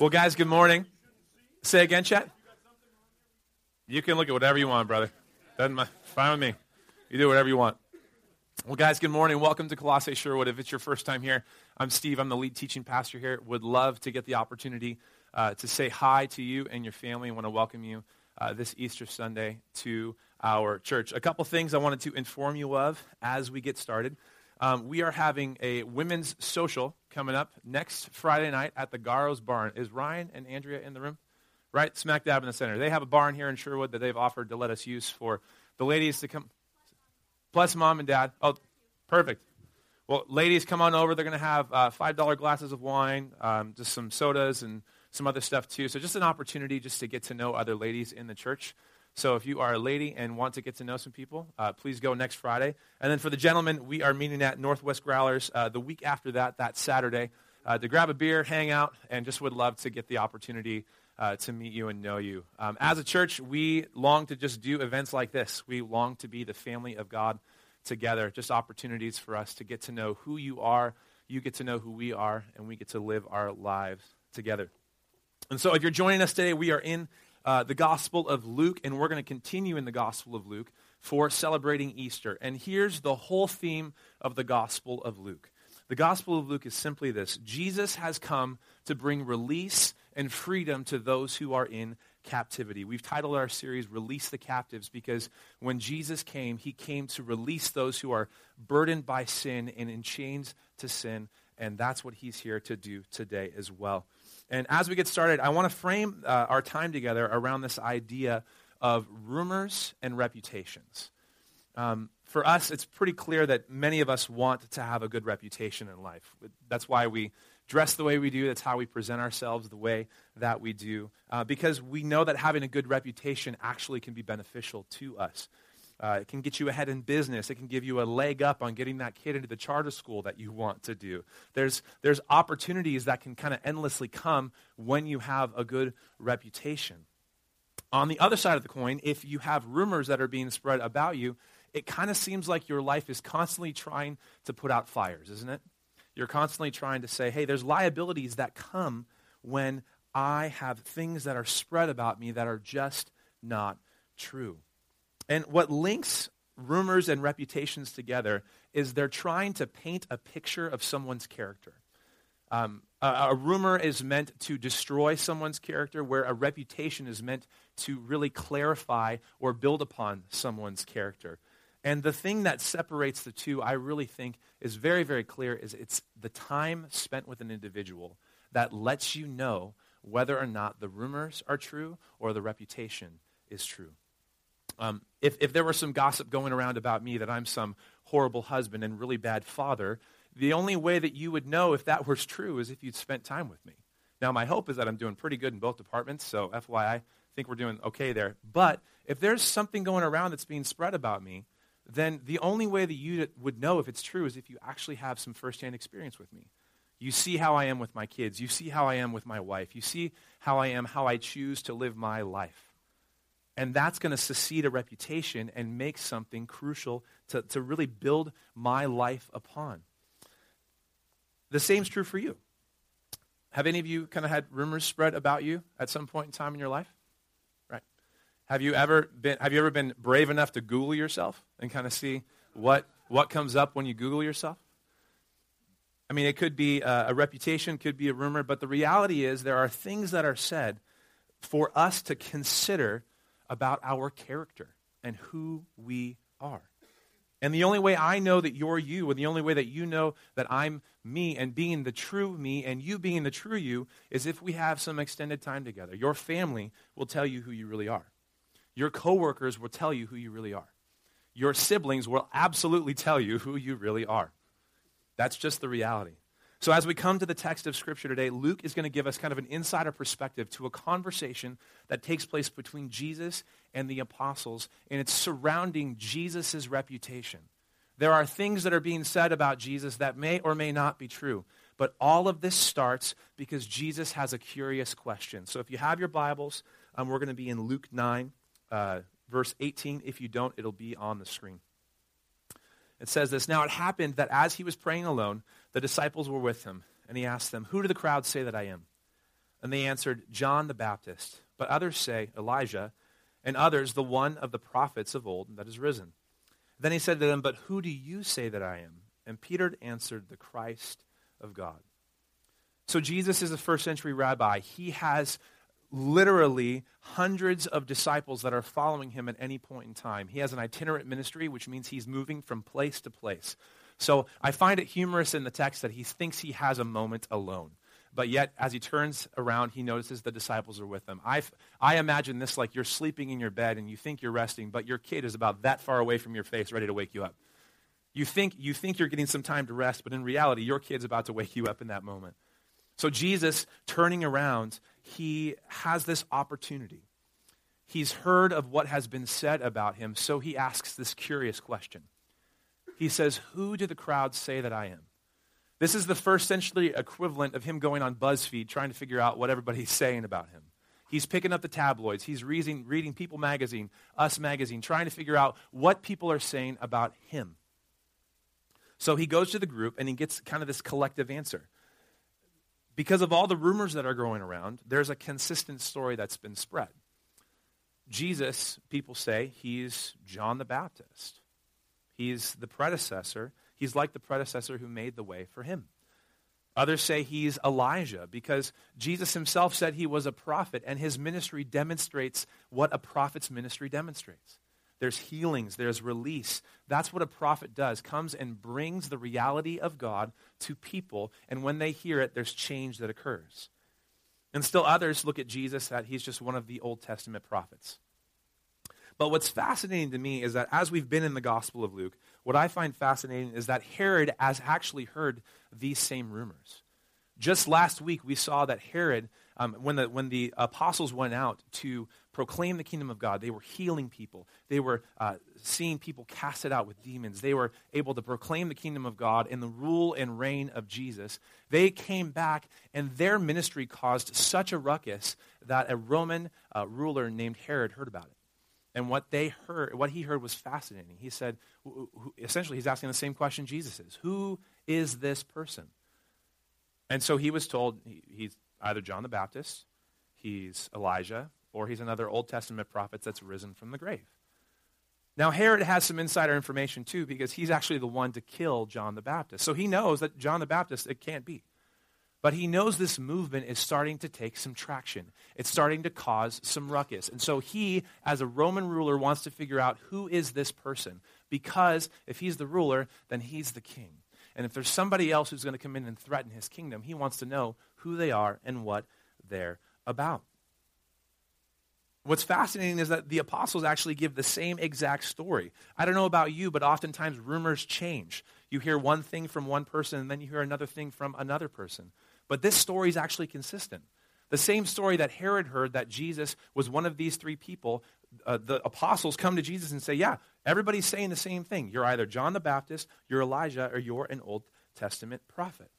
Well, guys, good morning. Say again, Chet. You can look at whatever you want, brother. Doesn't matter. Fine with me. You do whatever you want. Well, guys, good morning. Welcome to Colossae Sherwood. If it's your first time here, I'm Steve. I'm the lead teaching pastor here. Would love to get the opportunity uh, to say hi to you and your family. I want to welcome you uh, this Easter Sunday to our church. A couple things I wanted to inform you of as we get started. Um, we are having a women's social coming up next Friday night at the Garros Barn. Is Ryan and Andrea in the room? Right, smack dab in the center. They have a barn here in Sherwood that they've offered to let us use for the ladies to come. Plus, mom and dad. Oh, perfect. Well, ladies, come on over. They're going to have uh, $5 glasses of wine, um, just some sodas, and some other stuff too. So, just an opportunity just to get to know other ladies in the church. So if you are a lady and want to get to know some people, uh, please go next Friday. And then for the gentlemen, we are meeting at Northwest Growlers uh, the week after that, that Saturday, uh, to grab a beer, hang out, and just would love to get the opportunity uh, to meet you and know you. Um, as a church, we long to just do events like this. We long to be the family of God together, just opportunities for us to get to know who you are, you get to know who we are, and we get to live our lives together. And so if you're joining us today, we are in uh, the Gospel of Luke, and we're going to continue in the Gospel of Luke for celebrating Easter. And here's the whole theme of the Gospel of Luke. The Gospel of Luke is simply this Jesus has come to bring release and freedom to those who are in captivity. We've titled our series Release the Captives because when Jesus came, he came to release those who are burdened by sin and in chains to sin. And that's what he's here to do today as well. And as we get started, I want to frame uh, our time together around this idea of rumors and reputations. Um, for us, it's pretty clear that many of us want to have a good reputation in life. That's why we dress the way we do. That's how we present ourselves the way that we do. Uh, because we know that having a good reputation actually can be beneficial to us. Uh, it can get you ahead in business. It can give you a leg up on getting that kid into the charter school that you want to do. There's, there's opportunities that can kind of endlessly come when you have a good reputation. On the other side of the coin, if you have rumors that are being spread about you, it kind of seems like your life is constantly trying to put out fires, isn't it? You're constantly trying to say, hey, there's liabilities that come when I have things that are spread about me that are just not true. And what links rumors and reputations together is they're trying to paint a picture of someone's character. Um, a, a, rumor is meant to destroy someone's character, where a reputation is meant to really clarify or build upon someone's character. And the thing that separates the two, I really think, is very, very clear is it's the time spent with an individual that lets you know whether or not the rumors are true or the reputation is true. Um, if, if there were some gossip going around about me that I'm some horrible husband and really bad father, the only way that you would know if that was true is if you'd spent time with me. Now, my hope is that I'm doing pretty good in both departments, so FYI, I think we're doing okay there. But if there's something going around that's being spread about me, then the only way that you would know if it's true is if you actually have some firsthand experience with me. You see how I am with my kids. You see how I am with my wife. You see how I am, how I choose to live my life. And that's going to secede a reputation and make something crucial to, to really build my life upon. The same's true for you. Have any of you kind of had rumors spread about you at some point in time in your life? Right. Have you ever been have you ever been brave enough to Google yourself and kind of see what what comes up when you Google yourself? I mean, it could be a, a reputation, could be a rumor, but the reality is there are things that are said for us to consider about our character and who we are. And the only way I know that you're you, and the only way that you know that I'm me and being the true me and you being the true you, is if we have some extended time together. Your family will tell you who you really are. Your coworkers will tell you who you really are. Your siblings will absolutely tell you who you really are. That's just the reality. So, as we come to the text of Scripture today, Luke is going to give us kind of an insider perspective to a conversation that takes place between Jesus and the apostles, and it's surrounding Jesus' reputation. There are things that are being said about Jesus that may or may not be true, but all of this starts because Jesus has a curious question. So, if you have your Bibles, um, we're going to be in Luke 9, uh, verse 18. If you don't, it'll be on the screen. It says this Now it happened that as he was praying alone, the disciples were with him, and he asked them, Who do the crowd say that I am? And they answered, John the Baptist. But others say, Elijah, and others, the one of the prophets of old that is risen. Then he said to them, But who do you say that I am? And Peter answered, The Christ of God. So Jesus is a first century rabbi. He has literally hundreds of disciples that are following him at any point in time. He has an itinerant ministry, which means he's moving from place to place. So I find it humorous in the text that he thinks he has a moment alone. But yet, as he turns around, he notices the disciples are with him. I, I imagine this like you're sleeping in your bed and you think you're resting, but your kid is about that far away from your face, ready to wake you up. You think, you think you're getting some time to rest, but in reality, your kid's about to wake you up in that moment. So, Jesus, turning around, he has this opportunity. He's heard of what has been said about him, so he asks this curious question. He says, Who do the crowds say that I am? This is the first century equivalent of him going on BuzzFeed trying to figure out what everybody's saying about him. He's picking up the tabloids. He's reading, reading People Magazine, Us Magazine, trying to figure out what people are saying about him. So he goes to the group and he gets kind of this collective answer. Because of all the rumors that are going around, there's a consistent story that's been spread. Jesus, people say, he's John the Baptist. He's the predecessor He's like the predecessor who made the way for him. Others say he's Elijah because Jesus himself said he was a prophet, and his ministry demonstrates what a prophet's ministry demonstrates. There's healings, there's release. That's what a prophet does, comes and brings the reality of God to people, and when they hear it, there's change that occurs. And still others look at Jesus that he's just one of the Old Testament prophets. But what's fascinating to me is that as we've been in the Gospel of Luke, what I find fascinating is that Herod has actually heard these same rumors. Just last week, we saw that Herod, um, when, the, when the apostles went out to proclaim the kingdom of God, they were healing people. They were uh, seeing people casted out with demons. They were able to proclaim the kingdom of God and the rule and reign of Jesus. They came back, and their ministry caused such a ruckus that a Roman uh, ruler named Herod heard about it. And what they heard, what he heard was fascinating. He said, essentially, he's asking the same question Jesus is Who is this person? And so he was told he's either John the Baptist, he's Elijah, or he's another Old Testament prophet that's risen from the grave. Now, Herod has some insider information too because he's actually the one to kill John the Baptist. So he knows that John the Baptist, it can't be. But he knows this movement is starting to take some traction. It's starting to cause some ruckus. And so he, as a Roman ruler, wants to figure out who is this person. Because if he's the ruler, then he's the king. And if there's somebody else who's going to come in and threaten his kingdom, he wants to know who they are and what they're about. What's fascinating is that the apostles actually give the same exact story. I don't know about you, but oftentimes rumors change. You hear one thing from one person, and then you hear another thing from another person. But this story is actually consistent. The same story that Herod heard that Jesus was one of these three people, uh, the apostles come to Jesus and say, Yeah, everybody's saying the same thing. You're either John the Baptist, you're Elijah, or you're an Old Testament prophet.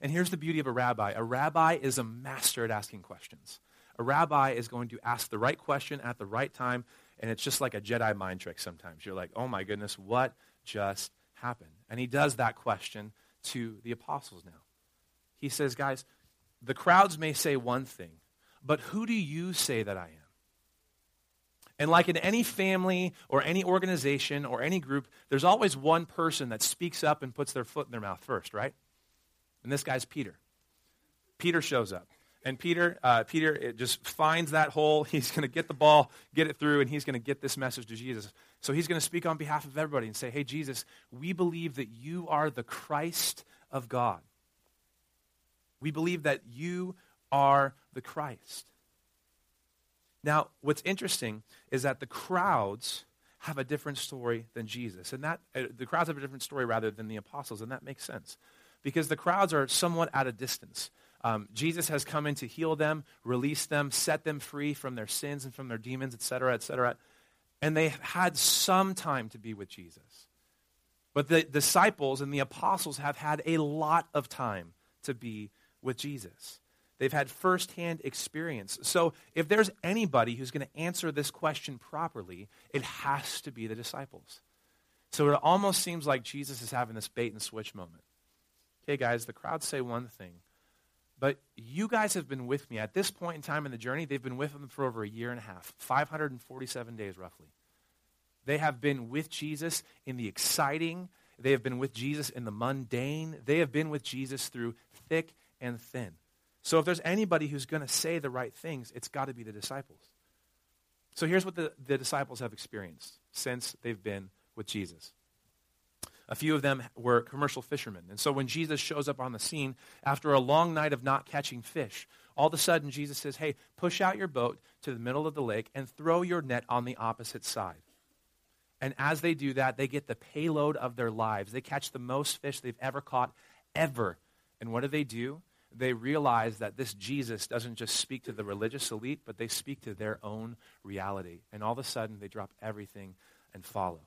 And here's the beauty of a rabbi a rabbi is a master at asking questions. A rabbi is going to ask the right question at the right time, and it's just like a Jedi mind trick sometimes. You're like, Oh my goodness, what just happened? And he does that question to the apostles now he says, guys, the crowds may say one thing, but who do you say that I am? And like in any family or any organization or any group, there's always one person that speaks up and puts their foot in their mouth first, right? And this guy's Peter. Peter shows up. And Peter, uh, Peter just finds that hole. He's going to get the ball, get it through, and he's going to get this message to Jesus. So he's going to speak on behalf of everybody and say, Hey, Jesus, we believe that you are the Christ of God. We believe that you are the Christ. Now, what's interesting is that the crowds have a different story than Jesus. And that uh, the crowds have a different story rather than the apostles, and that makes sense. Because the crowds are somewhat at a distance. Um, Jesus has come in to heal them, release them, set them free from their sins and from their demons, etc., etc. And they had some time to be with Jesus. But the disciples and the apostles have had a lot of time to be with Jesus. They've had firsthand experience. So if there's anybody who's going to answer this question properly, it has to be the disciples. So it almost seems like Jesus is having this bait and switch moment. Okay, guys, the crowds say one thing, But you guys have been with me. At this point in time in the journey, they've been with them for over a year and a half, 547 days roughly. They have been with Jesus in the exciting, they have been with Jesus in the mundane, they have been with Jesus through thick and thin. So if there's anybody who's going to say the right things, it's got to be the disciples. So here's what the, the disciples have experienced since they've been with Jesus. A few of them were commercial fishermen. And so when Jesus shows up on the scene after a long night of not catching fish, all of a sudden Jesus says, Hey, push out your boat to the middle of the lake and throw your net on the opposite side. And as they do that, they get the payload of their lives. They catch the most fish they've ever caught, ever. And what do they do? They realize that this Jesus doesn't just speak to the religious elite, but they speak to their own reality. And all of a sudden, they drop everything and follow.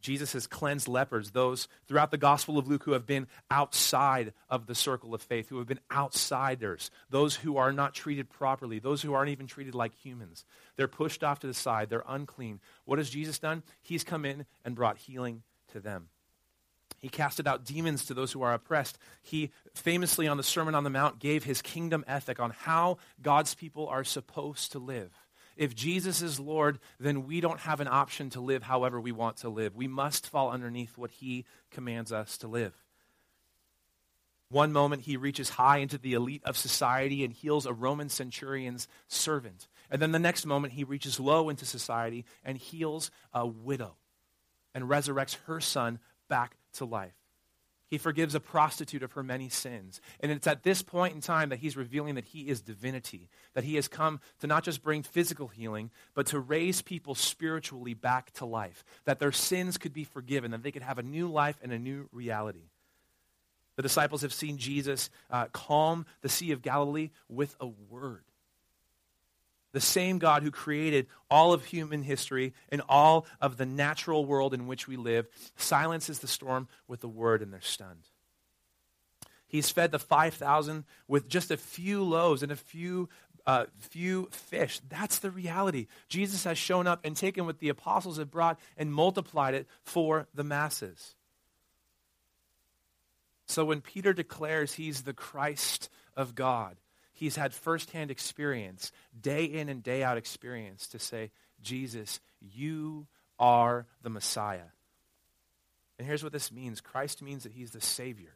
Jesus has cleansed lepers, those throughout the Gospel of Luke who have been outside of the circle of faith, who have been outsiders, those who are not treated properly, those who aren't even treated like humans. They're pushed off to the side, they're unclean. What has Jesus done? He's come in and brought healing to them. He casted out demons to those who are oppressed. He famously on the Sermon on the Mount gave his kingdom ethic on how God's people are supposed to live. If Jesus is Lord, then we don't have an option to live however we want to live. We must fall underneath what he commands us to live. One moment he reaches high into the elite of society and heals a Roman centurion's servant. And then the next moment he reaches low into society and heals a widow and resurrects her son back to life. He forgives a prostitute of her many sins. And it's at this point in time that he's revealing that he is divinity, that he has come to not just bring physical healing, but to raise people spiritually back to life, that their sins could be forgiven, that they could have a new life and a new reality. The disciples have seen Jesus uh, calm the Sea of Galilee with a word. The same God who created all of human history and all of the natural world in which we live silences the storm with a word and they're stunned. He's fed the 5,000 with just a few loaves and a few, uh, few fish. That's the reality. Jesus has shown up and taken what the apostles have brought and multiplied it for the masses. So when Peter declares he's the Christ of God, he's had firsthand experience, day in and day out experience, to say, Jesus, you are the Messiah. And here's what this means Christ means that he's the Savior.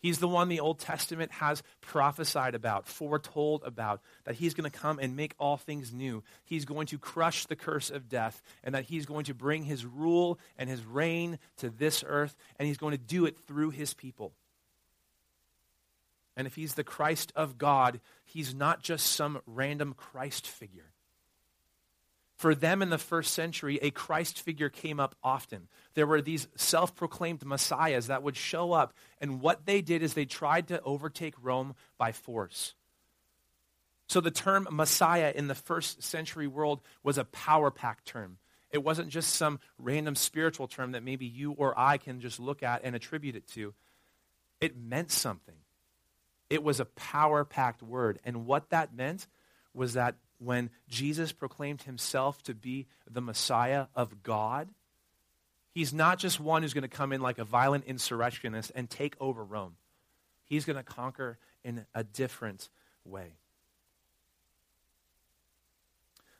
He's the one the Old Testament has prophesied about, foretold about, that he's going to come and make all things new. He's going to crush the curse of death, and that he's going to bring his rule and his reign to this earth, and he's going to do it through his people. And if he's the Christ of God, he's not just some random Christ figure. For them in the first century, a Christ figure came up often. There were these self proclaimed messiahs that would show up, and what they did is they tried to overtake Rome by force. So the term Messiah in the first century world was a power pack term. It wasn't just some random spiritual term that maybe you or I can just look at and attribute it to. It meant something. It was a power packed word. And what that meant was that when Jesus proclaimed himself to be the Messiah of God, he's not just one who's going to come in like a violent insurrectionist and take over Rome. He's going to conquer in a different way.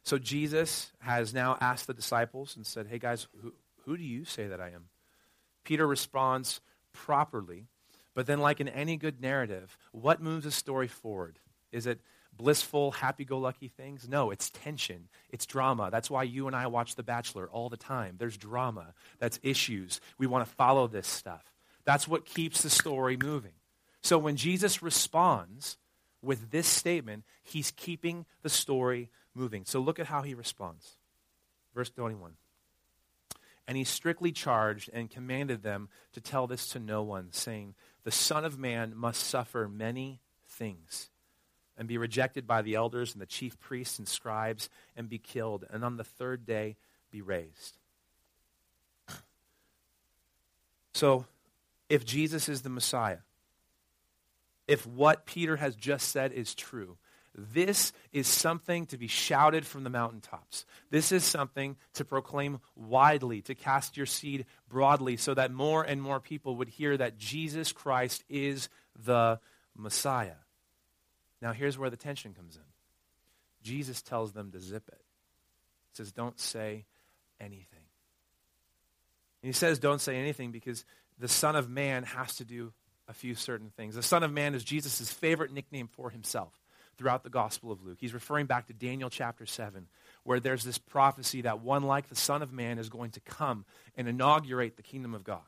So Jesus has now asked the disciples and said, Hey guys, who, who do you say that I am? Peter responds properly but then, like in any good narrative, what moves a story forward? Is it blissful, happy go lucky things? No, it's tension, it's drama. That's why you and I watch The Bachelor all the time. There's drama, that's issues. We want to follow this stuff. That's what keeps the story moving. So when Jesus responds with this statement, he's keeping the story moving. So look at how he responds. Verse 21. And he strictly charged and commanded them to tell this to no one, saying, the Son of Man must suffer many things and be rejected by the elders and the chief priests and scribes and be killed, and on the third day be raised. So, if Jesus is the Messiah, if what Peter has just said is true, this is something to be shouted from the mountaintops. This is something to proclaim widely, to cast your seed broadly, so that more and more people would hear that Jesus Christ is the Messiah. Now, here's where the tension comes in Jesus tells them to zip it. He says, Don't say anything. And he says, Don't say anything because the Son of Man has to do a few certain things. The Son of Man is Jesus' favorite nickname for himself throughout the Gospel of Luke. He's referring back to Daniel chapter 7, where there's this prophecy that one like the Son of Man is going to come and inaugurate the kingdom of God.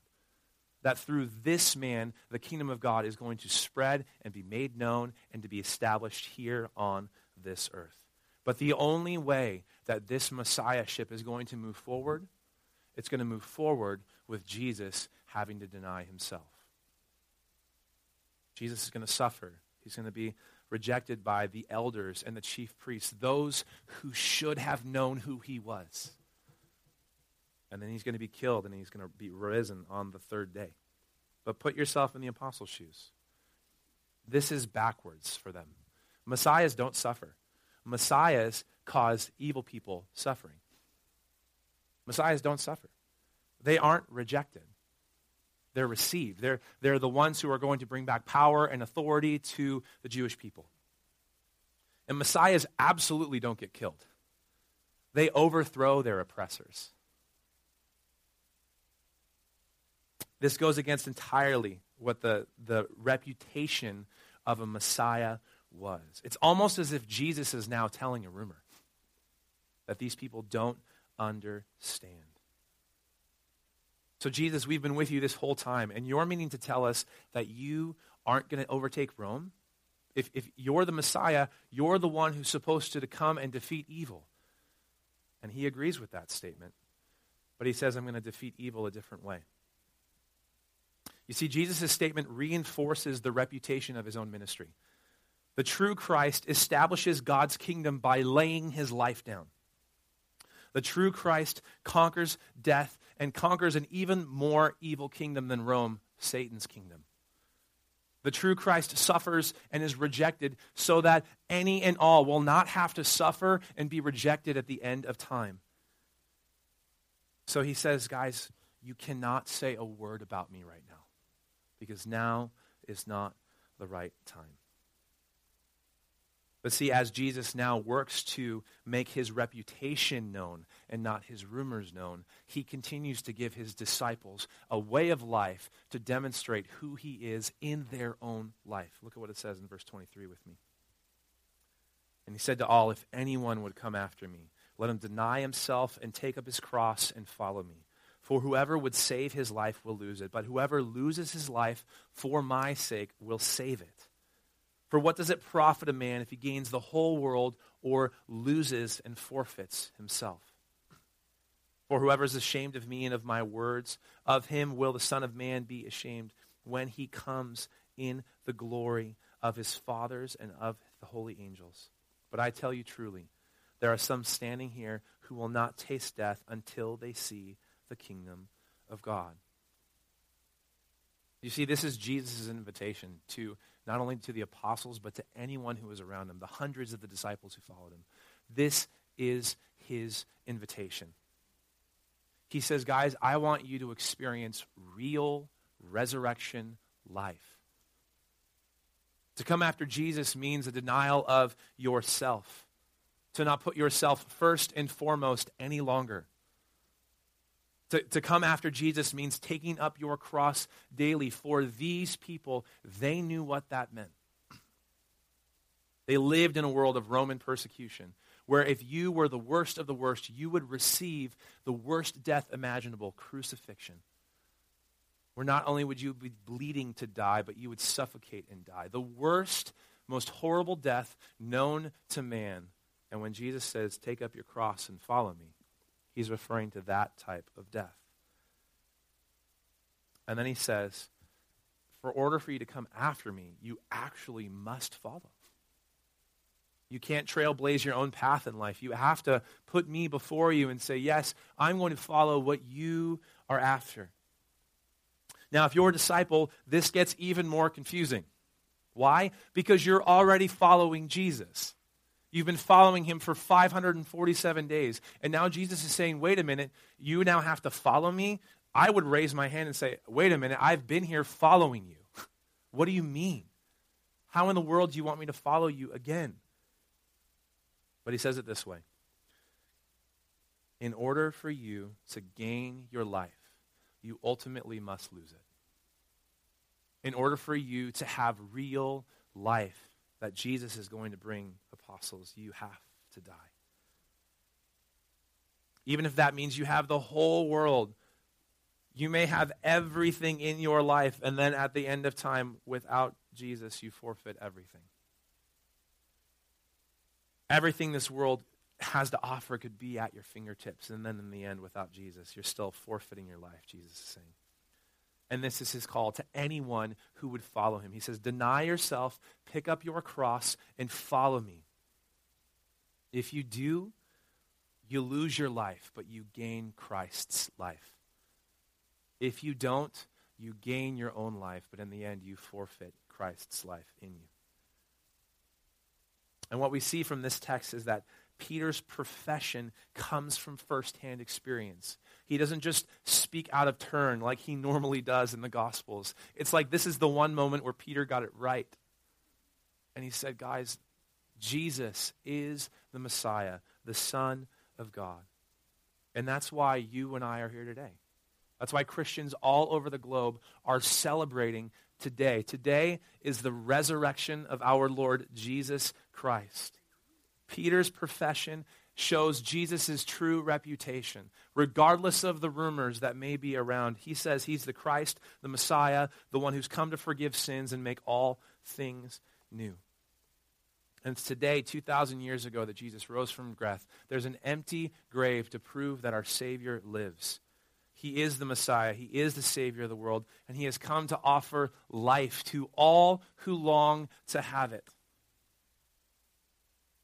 That through this man, the kingdom of God is going to spread and be made known and to be established here on this earth. But the only way that this messiahship is going to move forward, it's going to move forward with Jesus having to deny himself. Jesus is going to suffer. He's going to be rejected by the elders and the chief priests, those who should have known who he was. And then he's going to be killed and he's going to be risen on the third day. But put yourself in the apostles' shoes. This is backwards for them. Messiahs don't suffer. Messiahs cause evil people suffering. Messiahs don't suffer. They aren't rejected. They're received. They're, they're the ones who are going to bring back power and authority to the Jewish people. And messiahs absolutely don't get killed, they overthrow their oppressors. This goes against entirely what the, the reputation of a Messiah was. It's almost as if Jesus is now telling a rumor that these people don't understand. So, Jesus, we've been with you this whole time, and you're meaning to tell us that you aren't going to overtake Rome? If, if you're the Messiah, you're the one who's supposed to, to come and defeat evil. And he agrees with that statement. But he says, I'm going to defeat evil a different way. You see, Jesus' statement reinforces the reputation of his own ministry. The true Christ establishes God's kingdom by laying his life down. The true Christ conquers death and conquers an even more evil kingdom than Rome, Satan's kingdom. The true Christ suffers and is rejected so that any and all will not have to suffer and be rejected at the end of time. So he says, guys, you cannot say a word about me right now because now is not the right time. But see, as Jesus now works to make his reputation known and not his rumors known, he continues to give his disciples a way of life to demonstrate who he is in their own life. Look at what it says in verse 23 with me. And he said to all, If anyone would come after me, let him deny himself and take up his cross and follow me. For whoever would save his life will lose it, but whoever loses his life for my sake will save it. For what does it profit a man if he gains the whole world or loses and forfeits himself? For whoever is ashamed of me and of my words, of him will the Son of Man be ashamed when he comes in the glory of his fathers and of the holy angels. But I tell you truly, there are some standing here who will not taste death until they see the kingdom of God. You see, this is Jesus' invitation to not only to the apostles, but to anyone who was around him, the hundreds of the disciples who followed him. This is his invitation. He says, Guys, I want you to experience real resurrection life. To come after Jesus means a denial of yourself, to not put yourself first and foremost any longer to, to come after Jesus means taking up your cross daily. For these people, they knew what that meant. They lived in a world of Roman persecution where if you were the worst of the worst, you would receive the worst death imaginable crucifixion. Where not only would you be bleeding to die, but you would suffocate and die. The worst, most horrible death known to man. And when Jesus says, Take up your cross and follow me, He's referring to that type of death. And then he says, For order for you to come after me, you actually must follow. You can't trailblaze your own path in life. You have to put me before you and say, Yes, I'm going to follow what you are after. Now, if you're a disciple, this gets even more confusing. Why? Because you're already following Jesus. You've been following him for 547 days. And now Jesus is saying, wait a minute, you now have to follow me? I would raise my hand and say, wait a minute, I've been here following you. what do you mean? How in the world do you want me to follow you again? But he says it this way In order for you to gain your life, you ultimately must lose it. In order for you to have real life that Jesus is going to bring apostles, you have to die. Even if that means you have the whole world, you may have everything in your life, and then at the end of time, without Jesus, you forfeit everything. Everything this world has to offer could be at your fingertips, and then in the end, without Jesus, you're still forfeiting your life, Jesus is saying. And this is his call to anyone who would follow him. He says, Deny yourself, pick up your cross, and follow me. If you do, you lose your life, but you gain Christ's life. If you don't, you gain your own life, but in the end, you forfeit Christ's life in you. And what we see from this text is that Peter's profession comes from firsthand experience. He doesn't just speak out of turn like he normally does in the Gospels. It's like this is the one moment where Peter got it right. And he said, Guys, Jesus is the Messiah, the Son of God. And that's why you and I are here today. That's why Christians all over the globe are celebrating today. Today is the resurrection of our Lord Jesus Christ. Peter's profession shows Jesus' true reputation, regardless of the rumors that may be around. He says he's the Christ, the Messiah, the one who's come to forgive sins and make all things new. And today, 2,000 years ago, that Jesus rose from death. There's an empty grave to prove that our Savior lives. He is the Messiah. He is the Savior of the world. And He has come to offer life to all who long to have it.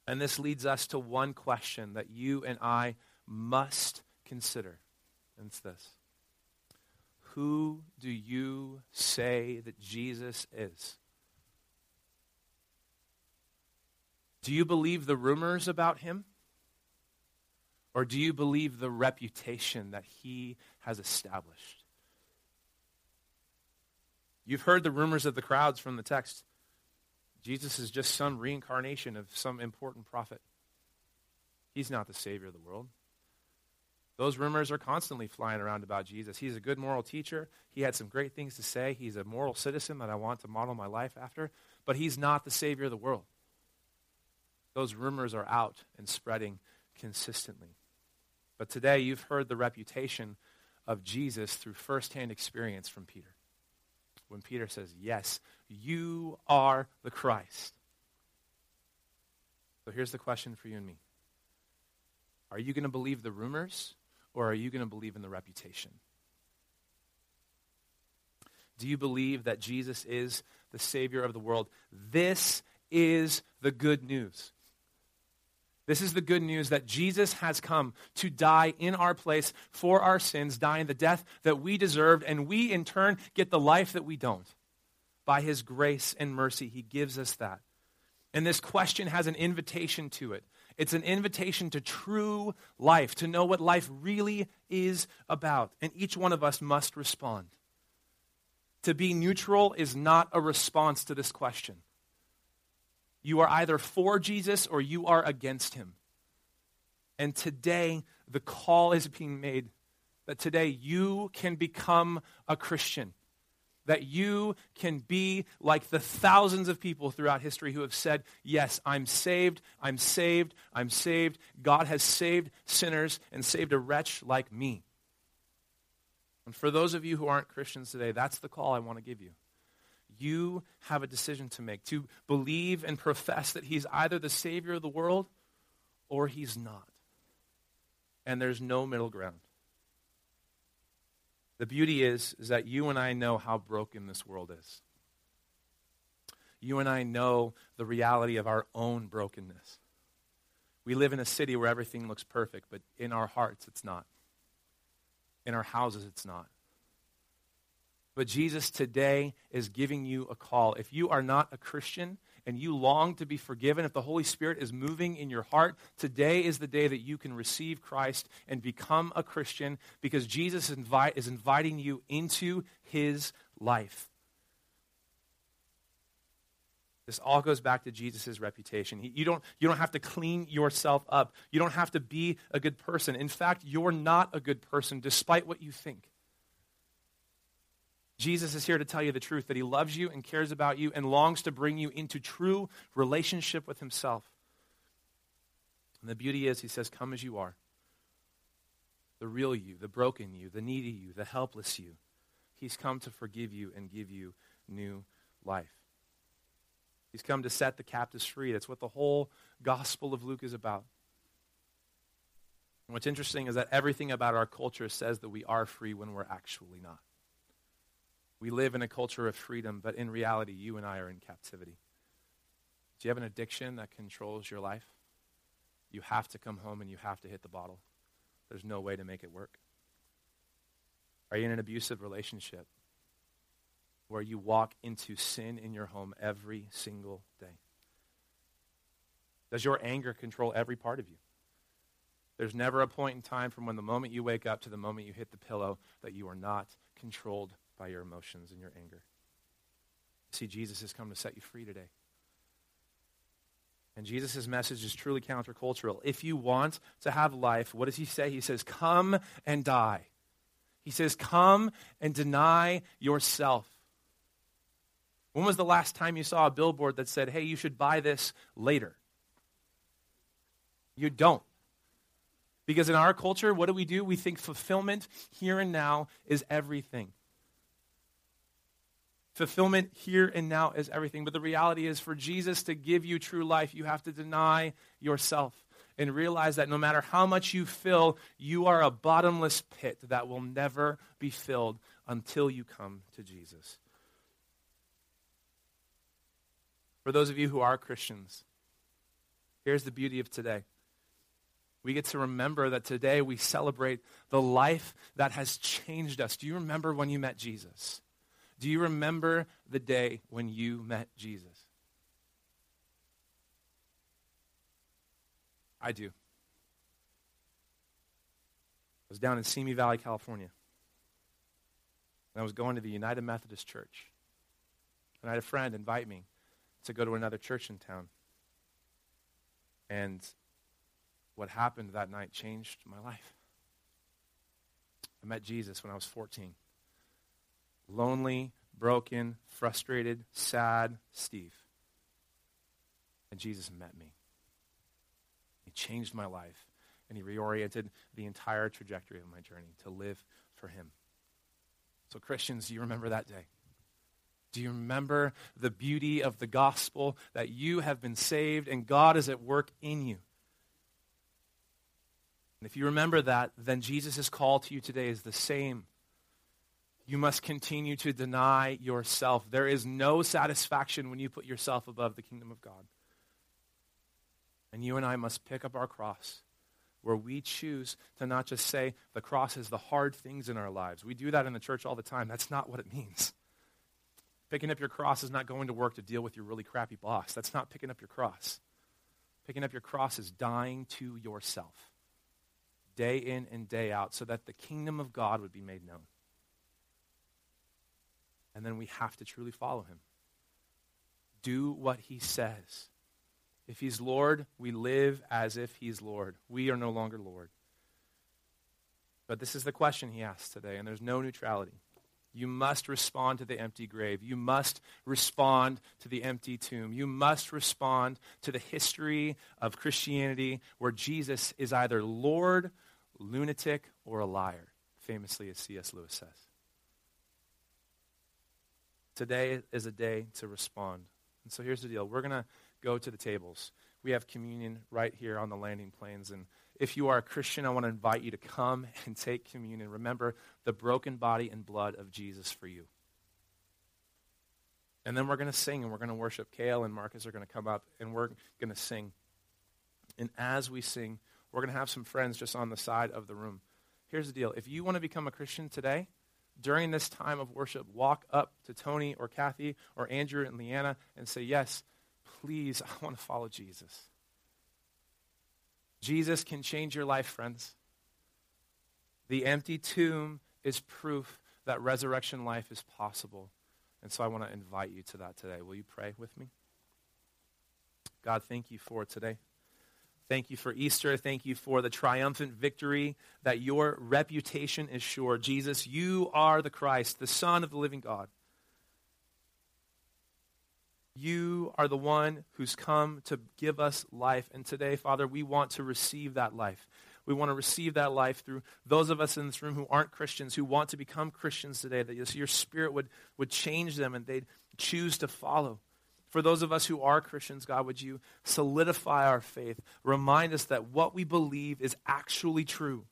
And this leads us to one question that you and I must consider. And it's this Who do you say that Jesus is? Do you believe the rumors about him? Or do you believe the reputation that he has established? You've heard the rumors of the crowds from the text. Jesus is just some reincarnation of some important prophet. He's not the Savior of the world. Those rumors are constantly flying around about Jesus. He's a good moral teacher. He had some great things to say. He's a moral citizen that I want to model my life after. But he's not the Savior of the world. Those rumors are out and spreading consistently. But today you've heard the reputation of Jesus through firsthand experience from Peter. When Peter says, Yes, you are the Christ. So here's the question for you and me Are you going to believe the rumors or are you going to believe in the reputation? Do you believe that Jesus is the Savior of the world? This is the good news. This is the good news that Jesus has come to die in our place for our sins, dying the death that we deserved, and we in turn get the life that we don't. By his grace and mercy, he gives us that. And this question has an invitation to it. It's an invitation to true life, to know what life really is about. And each one of us must respond. To be neutral is not a response to this question. You are either for Jesus or you are against him. And today, the call is being made that today you can become a Christian. That you can be like the thousands of people throughout history who have said, Yes, I'm saved, I'm saved, I'm saved. God has saved sinners and saved a wretch like me. And for those of you who aren't Christians today, that's the call I want to give you you have a decision to make to believe and profess that he's either the Savior of the world or he's not. And there's no middle ground. The beauty is, is that you and I know how broken this world is. You and I know the reality of our own brokenness. We live in a city where everything looks perfect, but in our hearts, it's not. In our houses, it's not. But Jesus today is giving you a call. If you are not a Christian and you long to be forgiven, if the Holy Spirit is moving in your heart, today is the day that you can receive Christ and become a Christian because Jesus is inviting you into his life. This all goes back to Jesus' reputation. you, don't, you don't have to clean yourself up. You don't have to be a good person. In fact, you're not a good person despite what you think. Jesus is here to tell you the truth that he loves you and cares about you and longs to bring you into true relationship with himself. And the beauty is, he says, Come as you are. The real you, the broken you, the needy you, the helpless you. He's come to forgive you and give you new life. He's come to set the captives free. That's what the whole Gospel of Luke is about. And what's interesting is that everything about our culture says that we are free when we're actually not. We live in a culture of freedom, but in reality, you and I are in captivity. Do you have an addiction that controls your life? You have to come home and you have to hit the bottle. There's no way to make it work. Are you in an abusive relationship where you walk into sin in your home every single day? Does your anger control every part of you? There's never a point in time from when the moment you wake up to the moment you hit the pillow that you are not controlled by your emotions and your anger. See, Jesus has come to set you free today. And Jesus' message is truly countercultural. If you want to have life, what does he say? He says, Come and die. He says, Come and deny yourself. When was the last time you saw a billboard that said, Hey, you should buy this later? You don't. Because in our culture, what do we do? We think fulfillment here and now is everything. Fulfillment here and now is everything. But the reality is, for Jesus to give you true life, you have to deny yourself and realize that no matter how much you fill, you are a bottomless pit that will never be filled until you come to Jesus. For those of you who are Christians, here's the beauty of today. We get to remember that today we celebrate the life that has changed us. Do you remember when you met Jesus? Do you remember the day when you met Jesus? I do. I was down in Simi Valley, California. And I was going to the United Methodist Church. And I had a friend invite me to go to another church in town. And what happened that night changed my life. I met Jesus when I was 14 lonely, broken, frustrated, sad Steve. And Jesus met me. He changed my life, and He reoriented the entire trajectory of my journey to live for Him. So, Christians, do you remember that day? Do you remember the beauty of the gospel that you have been saved and God is at work in you? And if you remember that, then Jesus' call to you today is the same you must continue to deny yourself. There is no satisfaction when you put yourself above the kingdom of God. And you and I must pick up our cross where we choose to not just say the cross is the hard things in our lives. We do that in the church all the time. That's not what it means. Picking up your cross is not going to work to deal with your really crappy boss. That's not picking up your cross. Picking up your cross is dying to yourself day in and day out so that the kingdom of God would be made known and then we have to truly follow him. Do what he says. If he's Lord, we live as if he's Lord. We are no longer Lord. But this is the question he asks today, and there's no neutrality. You must respond to the empty grave. You must respond to the empty tomb. You must respond to the history of Christianity where Jesus is either Lord, lunatic, or a liar, famously as C.S. Lewis says. Today is a day to respond. And so here's the deal we're going to go to the tables. We have communion right here on the landing planes. And if you are a Christian, I want to invite you to come and take communion. Remember the broken body and blood of Jesus for you. And then we're going to sing and we're going to worship. Kale and Marcus are going to come up and we're going to sing. And as we sing, we're going to have some friends just on the side of the room. Here's the deal if you want to become a Christian today, during this time of worship, walk up to Tony or Kathy or Andrew and Leanna and say, Yes, please, I want to follow Jesus. Jesus can change your life, friends. The empty tomb is proof that resurrection life is possible. And so I want to invite you to that today. Will you pray with me? God, thank you for today. Thank you for Easter. Thank you for the triumphant victory that your reputation is sure. Jesus, you are the Christ, the Son of the living God. You are the one who's come to give us life. And today, Father, we want to receive that life. We want to receive that life through those of us in this room who aren't Christians, who want to become Christians today, that your spirit would, would change them and they'd choose to follow. For those of us who are Christians, God, would you solidify our faith? Remind us that what we believe is actually true.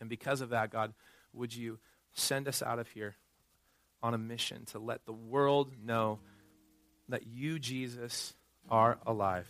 And because of that, God, would you send us out of here on a mission to let the world know that you, Jesus, are alive.